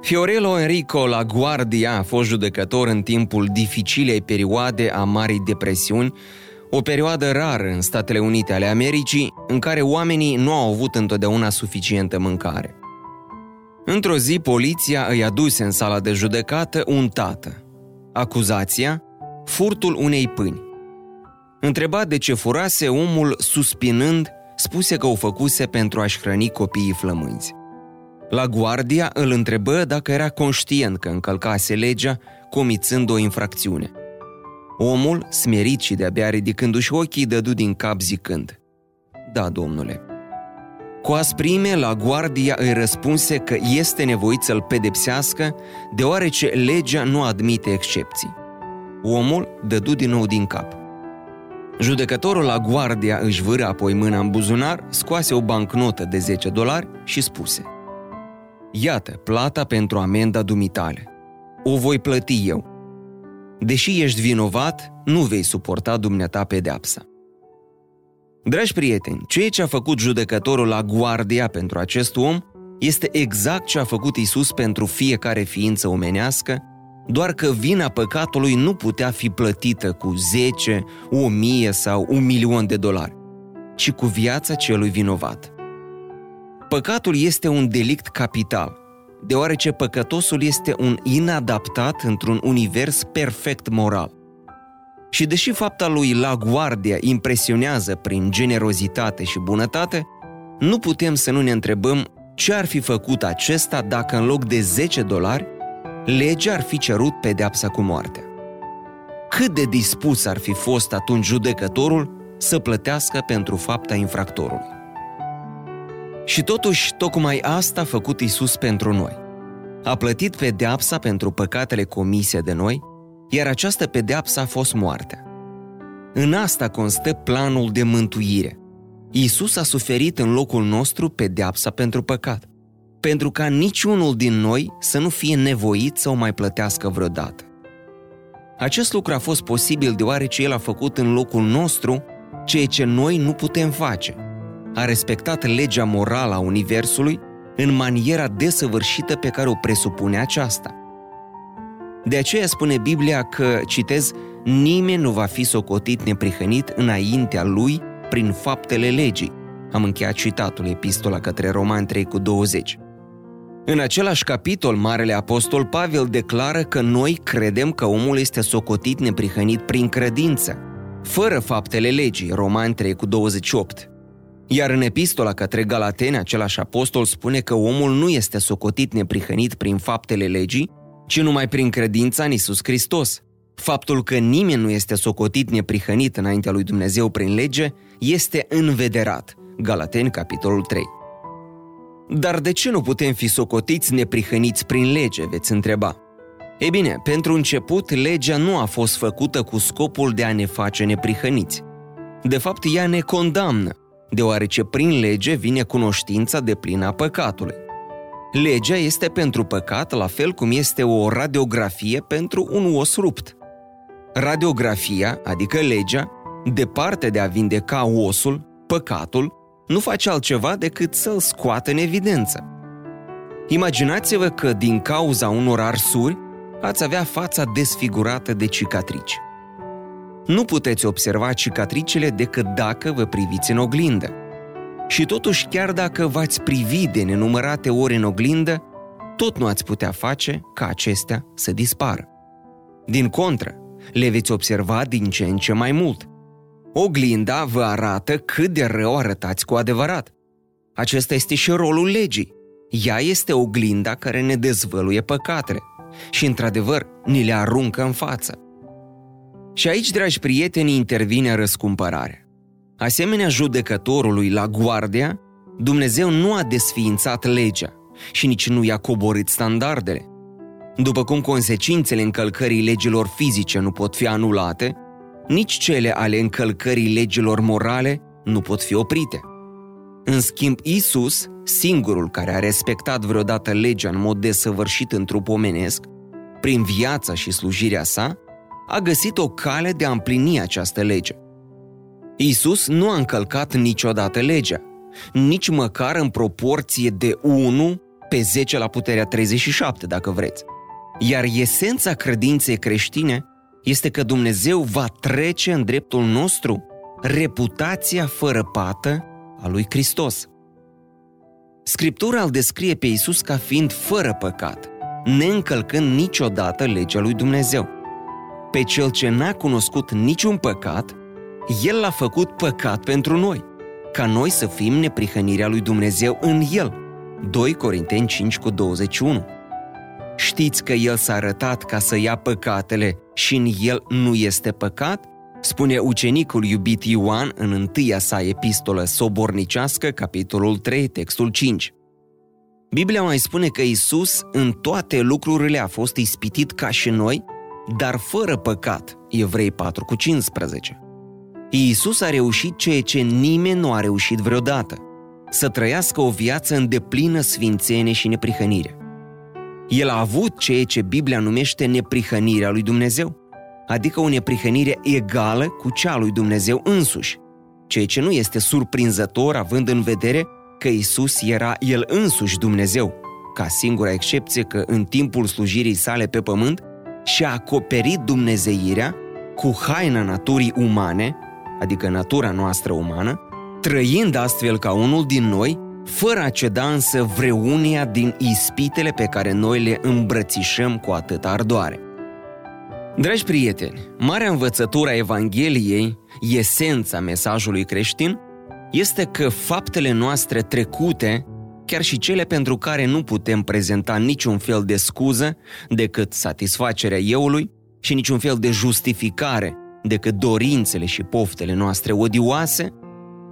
Fiorello Enrico La Guardia a fost judecător în timpul dificilei perioade a Marii Depresiuni, o perioadă rară în Statele Unite ale Americii, în care oamenii nu au avut întotdeauna suficientă mâncare. Într-o zi, poliția îi aduse în sala de judecată un tată. Acuzația? Furtul unei pâini. Întrebat de ce furase, omul, suspinând, spuse că o făcuse pentru a-și hrăni copiii flămânzi. La guardia îl întrebă dacă era conștient că încălcase legea, comițând o infracțiune. Omul, smerit și de-abia ridicându-și ochii, dădu din cap zicând Da, domnule. Cu asprime, la guardia îi răspunse că este nevoit să-l pedepsească, deoarece legea nu admite excepții. Omul dădu din nou din cap. Judecătorul la guardia își vâră apoi mâna în buzunar, scoase o bancnotă de 10 dolari și spuse Iată, plata pentru amenda dumitale. O voi plăti eu. Deși ești vinovat, nu vei suporta dumneata pedeapsa. Dragi prieteni, ceea ce a făcut judecătorul la guardia pentru acest om este exact ce a făcut Isus pentru fiecare ființă omenească doar că vina păcatului nu putea fi plătită cu 10, 1000 sau un milion de dolari, ci cu viața celui vinovat. Păcatul este un delict capital, deoarece păcătosul este un inadaptat într-un univers perfect moral. Și deși fapta lui La Guardia impresionează prin generozitate și bunătate, nu putem să nu ne întrebăm ce ar fi făcut acesta dacă în loc de 10 dolari legea ar fi cerut pedeapsa cu moartea. Cât de dispus ar fi fost atunci judecătorul să plătească pentru fapta infractorului. Și totuși, tocmai asta a făcut Isus pentru noi. A plătit pedeapsa pentru păcatele comise de noi, iar această pedeapsă a fost moartea. În asta constă planul de mântuire. Isus a suferit în locul nostru pedeapsa pentru păcat pentru ca niciunul din noi să nu fie nevoit să o mai plătească vreodată. Acest lucru a fost posibil deoarece El a făcut în locul nostru ceea ce noi nu putem face. A respectat legea morală a Universului în maniera desăvârșită pe care o presupune aceasta. De aceea spune Biblia că, citez, nimeni nu va fi socotit neprihănit înaintea lui prin faptele legii. Am încheiat citatul epistola către Roman 3 cu 20. În același capitol, Marele Apostol Pavel declară că noi credem că omul este socotit neprihănit prin credință, fără faptele legii, Romani 3 cu 28. Iar în epistola către Galatene, același apostol spune că omul nu este socotit neprihănit prin faptele legii, ci numai prin credința în Isus Hristos. Faptul că nimeni nu este socotit neprihănit înaintea lui Dumnezeu prin lege este învederat. Galateni, capitolul 3. Dar de ce nu putem fi socotiți neprihăniți prin lege, veți întreba? Ei bine, pentru început, legea nu a fost făcută cu scopul de a ne face neprihăniți. De fapt, ea ne condamnă, deoarece prin lege vine cunoștința de plină a păcatului. Legea este pentru păcat la fel cum este o radiografie pentru un os rupt. Radiografia, adică legea, departe de a vindeca osul, păcatul, nu face altceva decât să-l scoată în evidență. Imaginați-vă că din cauza unor arsuri ați avea fața desfigurată de cicatrici. Nu puteți observa cicatricele decât dacă vă priviți în oglindă. Și totuși, chiar dacă v-ați privi de nenumărate ori în oglindă, tot nu ați putea face ca acestea să dispară. Din contră, le veți observa din ce în ce mai mult – Oglinda vă arată cât de rău arătați cu adevărat. Acesta este și rolul legii. Ea este oglinda care ne dezvăluie păcatele și, într-adevăr, ni le aruncă în față. Și aici, dragi prieteni, intervine răscumpărarea. Asemenea judecătorului la guardia, Dumnezeu nu a desființat legea, și nici nu i-a coborât standardele. După cum consecințele încălcării legilor fizice nu pot fi anulate, nici cele ale încălcării legilor morale nu pot fi oprite. În schimb, Isus, singurul care a respectat vreodată legea în mod desăvârșit în trup omenesc, prin viața și slujirea sa, a găsit o cale de a împlini această lege. Isus nu a încălcat niciodată legea, nici măcar în proporție de 1 pe 10 la puterea 37, dacă vreți. Iar esența credinței creștine este că Dumnezeu va trece în dreptul nostru reputația fără pată a lui Hristos. Scriptura îl descrie pe Isus ca fiind fără păcat, neîncălcând niciodată legea lui Dumnezeu. Pe cel ce n-a cunoscut niciun păcat, El l-a făcut păcat pentru noi, ca noi să fim neprihănirea lui Dumnezeu în El. 2 Corinteni 5 cu 21 Știți că El s-a arătat ca să ia păcatele și în El nu este păcat? Spune ucenicul iubit Ioan în întâia sa epistolă sobornicească, capitolul 3, textul 5. Biblia mai spune că Isus în toate lucrurile a fost ispitit ca și noi, dar fără păcat, Evrei 4 cu 15. Iisus a reușit ceea ce nimeni nu a reușit vreodată, să trăiască o viață în deplină sfințenie și neprihănire. El a avut ceea ce Biblia numește neprihănirea lui Dumnezeu, adică o neprihănire egală cu cea lui Dumnezeu însuși, ceea ce nu este surprinzător având în vedere că Isus era El însuși Dumnezeu, ca singura excepție că în timpul slujirii sale pe pământ și-a acoperit dumnezeirea cu haina naturii umane, adică natura noastră umană, trăind astfel ca unul din noi, fără a ceda însă vreunia din ispitele pe care noi le îmbrățișăm cu atâta ardoare. Dragi prieteni, marea învățătură a Evangheliei, esența mesajului creștin, este că faptele noastre trecute, chiar și cele pentru care nu putem prezenta niciun fel de scuză decât satisfacerea euului și niciun fel de justificare decât dorințele și poftele noastre odioase,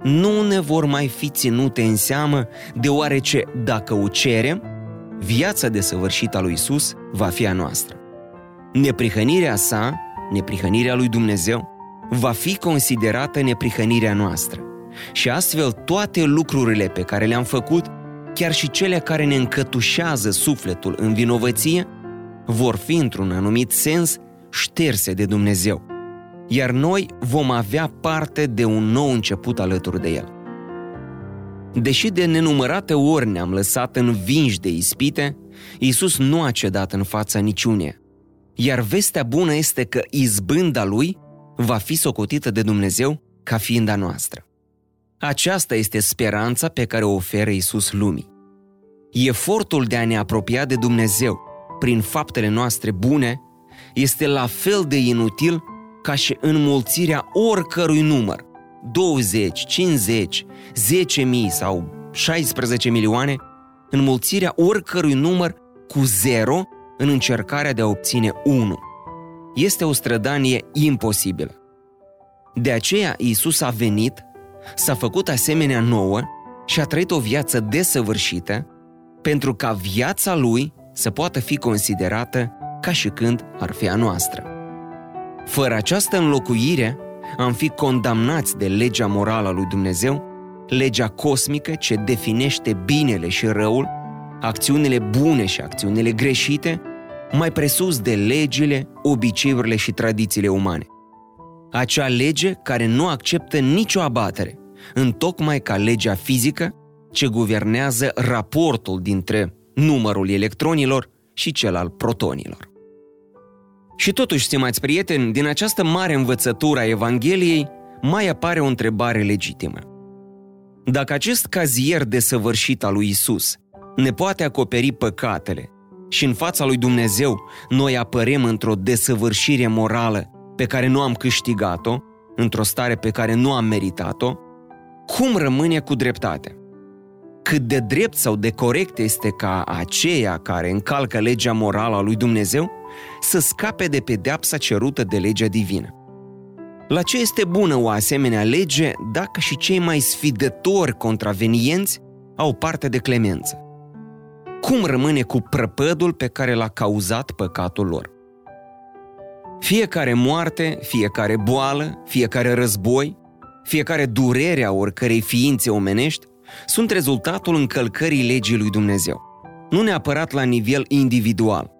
nu ne vor mai fi ținute în seamă, deoarece, dacă o cerem, viața desăvârșită a lui Isus va fi a noastră. Neprihănirea sa, neprihănirea lui Dumnezeu, va fi considerată neprihănirea noastră. Și astfel toate lucrurile pe care le-am făcut, chiar și cele care ne încătușează sufletul în vinovăție, vor fi într-un anumit sens șterse de Dumnezeu iar noi vom avea parte de un nou început alături de El. Deși de nenumărate ori ne-am lăsat învinși de ispite, Iisus nu a cedat în fața niciuneia. Iar vestea bună este că izbânda Lui va fi socotită de Dumnezeu ca fiind a noastră. Aceasta este speranța pe care o oferă Iisus lumii. Efortul de a ne apropia de Dumnezeu prin faptele noastre bune este la fel de inutil ca și înmulțirea oricărui număr, 20, 50, 10 mii sau 16 milioane, înmulțirea oricărui număr cu zero în încercarea de a obține 1. Este o strădanie imposibilă. De aceea Iisus a venit, s-a făcut asemenea nouă și a trăit o viață desăvârșită pentru ca viața lui să poată fi considerată ca și când ar fi a noastră. Fără această înlocuire, am fi condamnați de legea morală a lui Dumnezeu, legea cosmică ce definește binele și răul, acțiunile bune și acțiunile greșite, mai presus de legile, obiceiurile și tradițiile umane. Acea lege care nu acceptă nicio abatere, întocmai ca legea fizică ce guvernează raportul dintre numărul electronilor și cel al protonilor. Și totuși, stimați prieteni, din această mare învățătură a Evangheliei mai apare o întrebare legitimă. Dacă acest cazier desăvârșit al lui Isus ne poate acoperi păcatele și în fața lui Dumnezeu noi apărem într-o desăvârșire morală pe care nu am câștigat-o, într-o stare pe care nu am meritat-o, cum rămâne cu dreptate? Cât de drept sau de corect este ca aceea care încalcă legea morală a lui Dumnezeu să scape de pedeapsa cerută de legea divină. La ce este bună o asemenea lege dacă și cei mai sfidători contravenienți au parte de clemență? cum rămâne cu prăpădul pe care l-a cauzat păcatul lor. Fiecare moarte, fiecare boală, fiecare război, fiecare durere a oricărei ființe omenești sunt rezultatul încălcării legii lui Dumnezeu. Nu neapărat la nivel individual,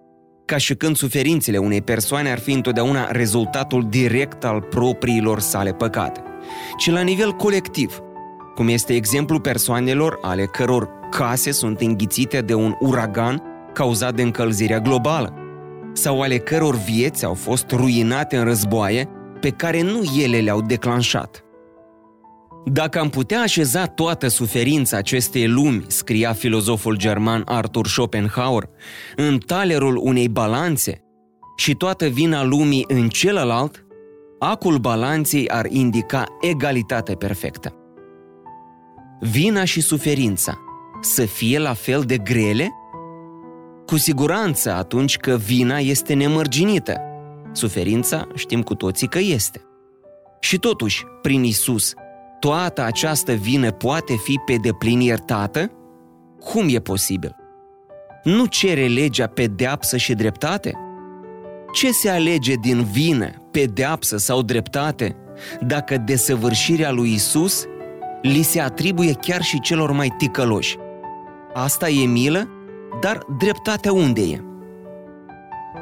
ca și când suferințele unei persoane ar fi întotdeauna rezultatul direct al propriilor sale păcate, ci la nivel colectiv, cum este exemplu persoanelor ale căror case sunt înghițite de un uragan cauzat de încălzirea globală, sau ale căror vieți au fost ruinate în războaie pe care nu ele le-au declanșat. Dacă am putea așeza toată suferința acestei lumi, scria filozoful german Arthur Schopenhauer, în talerul unei balanțe și toată vina lumii în celălalt, acul balanței ar indica egalitate perfectă. Vina și suferința să fie la fel de grele? Cu siguranță atunci că vina este nemărginită. Suferința știm cu toții că este. Și totuși, prin Isus, toată această vină poate fi pe deplin iertată? Cum e posibil? Nu cere legea pedeapsă și dreptate? Ce se alege din vină, pedeapsă sau dreptate dacă desăvârșirea lui Isus li se atribuie chiar și celor mai ticăloși? Asta e milă, dar dreptatea unde e?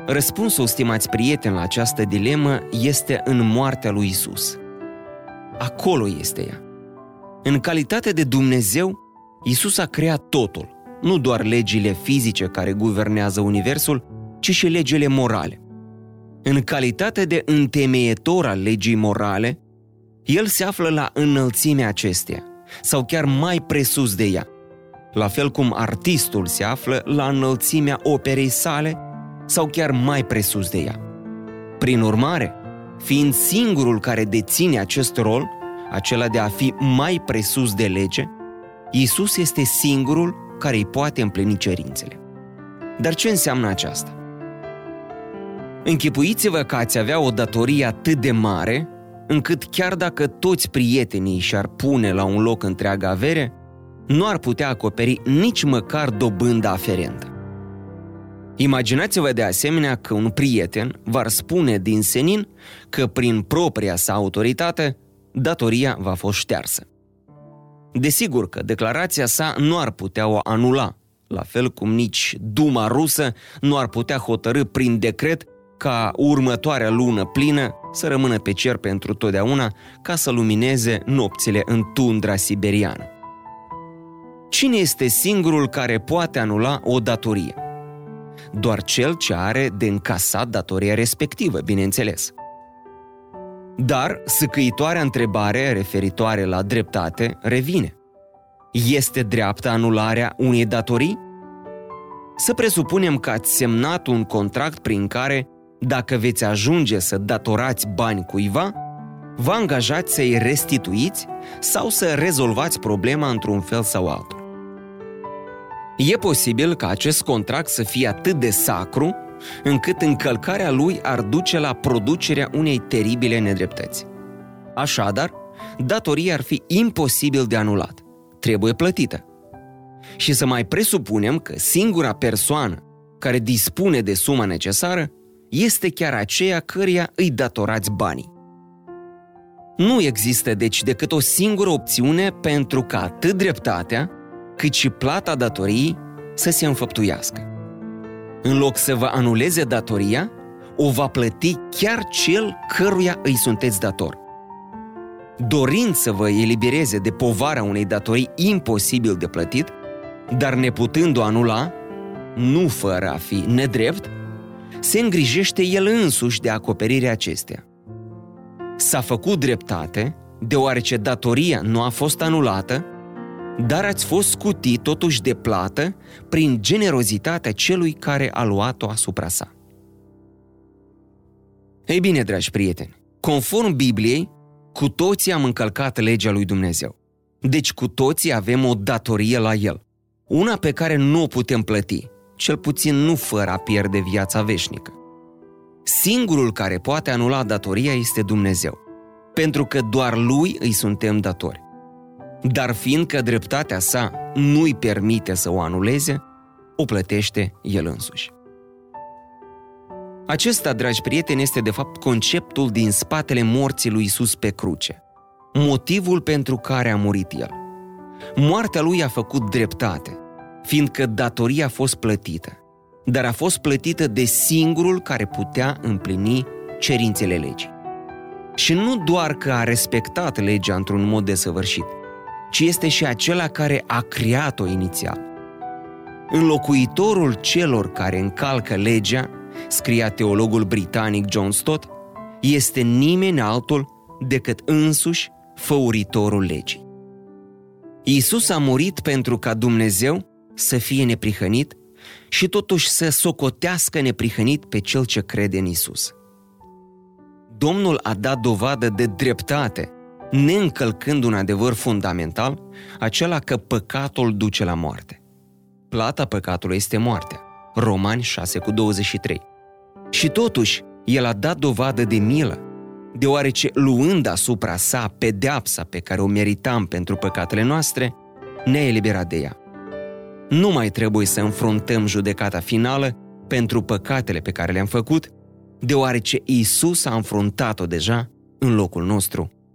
Răspunsul, stimați prieteni, la această dilemă este în moartea lui Isus. Acolo este ea. În calitate de Dumnezeu, Isus a creat totul, nu doar legile fizice care guvernează Universul, ci și legile morale. În calitate de întemeietor al legii morale, El se află la înălțimea acesteia, sau chiar mai presus de ea, la fel cum artistul se află la înălțimea operei sale sau chiar mai presus de ea. Prin urmare, fiind singurul care deține acest rol, acela de a fi mai presus de lege, Isus este singurul care îi poate împlini cerințele. Dar ce înseamnă aceasta? Închipuiți-vă că ați avea o datorie atât de mare, încât chiar dacă toți prietenii și-ar pune la un loc întreaga avere, nu ar putea acoperi nici măcar dobânda aferentă. Imaginați-vă de asemenea că un prieten v-ar spune din senin că prin propria sa autoritate datoria va fost ștearsă. Desigur că declarația sa nu ar putea o anula, la fel cum nici Duma rusă nu ar putea hotărâ prin decret ca următoarea lună plină să rămână pe cer pentru totdeauna ca să lumineze nopțile în tundra siberiană. Cine este singurul care poate anula o datorie? Doar cel ce are de încasat datoria respectivă, bineînțeles. Dar săcăitoarea întrebare referitoare la dreptate revine. Este dreaptă anularea unei datorii? Să presupunem că ați semnat un contract prin care, dacă veți ajunge să datorați bani cuiva, vă angajați să-i restituiți sau să rezolvați problema într-un fel sau altul. E posibil ca acest contract să fie atât de sacru încât încălcarea lui ar duce la producerea unei teribile nedreptăți. Așadar, datoria ar fi imposibil de anulat. Trebuie plătită. Și să mai presupunem că singura persoană care dispune de suma necesară este chiar aceea căreia îi datorați banii. Nu există deci decât o singură opțiune pentru ca atât dreptatea, cât și plata datoriei să se înfăptuiască. În loc să vă anuleze datoria, o va plăti chiar cel căruia îi sunteți dator. Dorind să vă elibereze de povara unei datorii imposibil de plătit, dar neputând-o anula, nu fără a fi nedrept, se îngrijește el însuși de acoperirea acestea. S-a făcut dreptate, deoarece datoria nu a fost anulată dar ați fost scutit totuși de plată prin generozitatea celui care a luat-o asupra sa. Ei bine, dragi prieteni, conform Bibliei, cu toții am încălcat legea lui Dumnezeu. Deci cu toții avem o datorie la El. Una pe care nu o putem plăti, cel puțin nu fără a pierde viața veșnică. Singurul care poate anula datoria este Dumnezeu, pentru că doar Lui îi suntem datori. Dar fiindcă dreptatea sa nu-i permite să o anuleze, o plătește El însuși. Acesta, dragi prieteni, este de fapt conceptul din spatele morții lui Isus pe cruce. Motivul pentru care a murit El. Moartea lui a făcut dreptate, fiindcă datoria a fost plătită, dar a fost plătită de singurul care putea împlini cerințele legii. Și nu doar că a respectat legea într-un mod desăvârșit, ci este și acela care a creat-o inițial. Înlocuitorul celor care încalcă legea, scria teologul britanic John Stott, este nimeni altul decât însuși făuritorul legii. Iisus a murit pentru ca Dumnezeu să fie neprihănit și totuși să socotească neprihănit pe cel ce crede în Isus. Domnul a dat dovadă de dreptate, neîncălcând un adevăr fundamental, acela că păcatul duce la moarte. Plata păcatului este moartea. Romani 6 cu 23. Și totuși, el a dat dovadă de milă, deoarece luând asupra sa pedeapsa pe care o meritam pentru păcatele noastre, ne-a eliberat de ea. Nu mai trebuie să înfruntăm judecata finală pentru păcatele pe care le-am făcut, deoarece Isus a înfruntat-o deja în locul nostru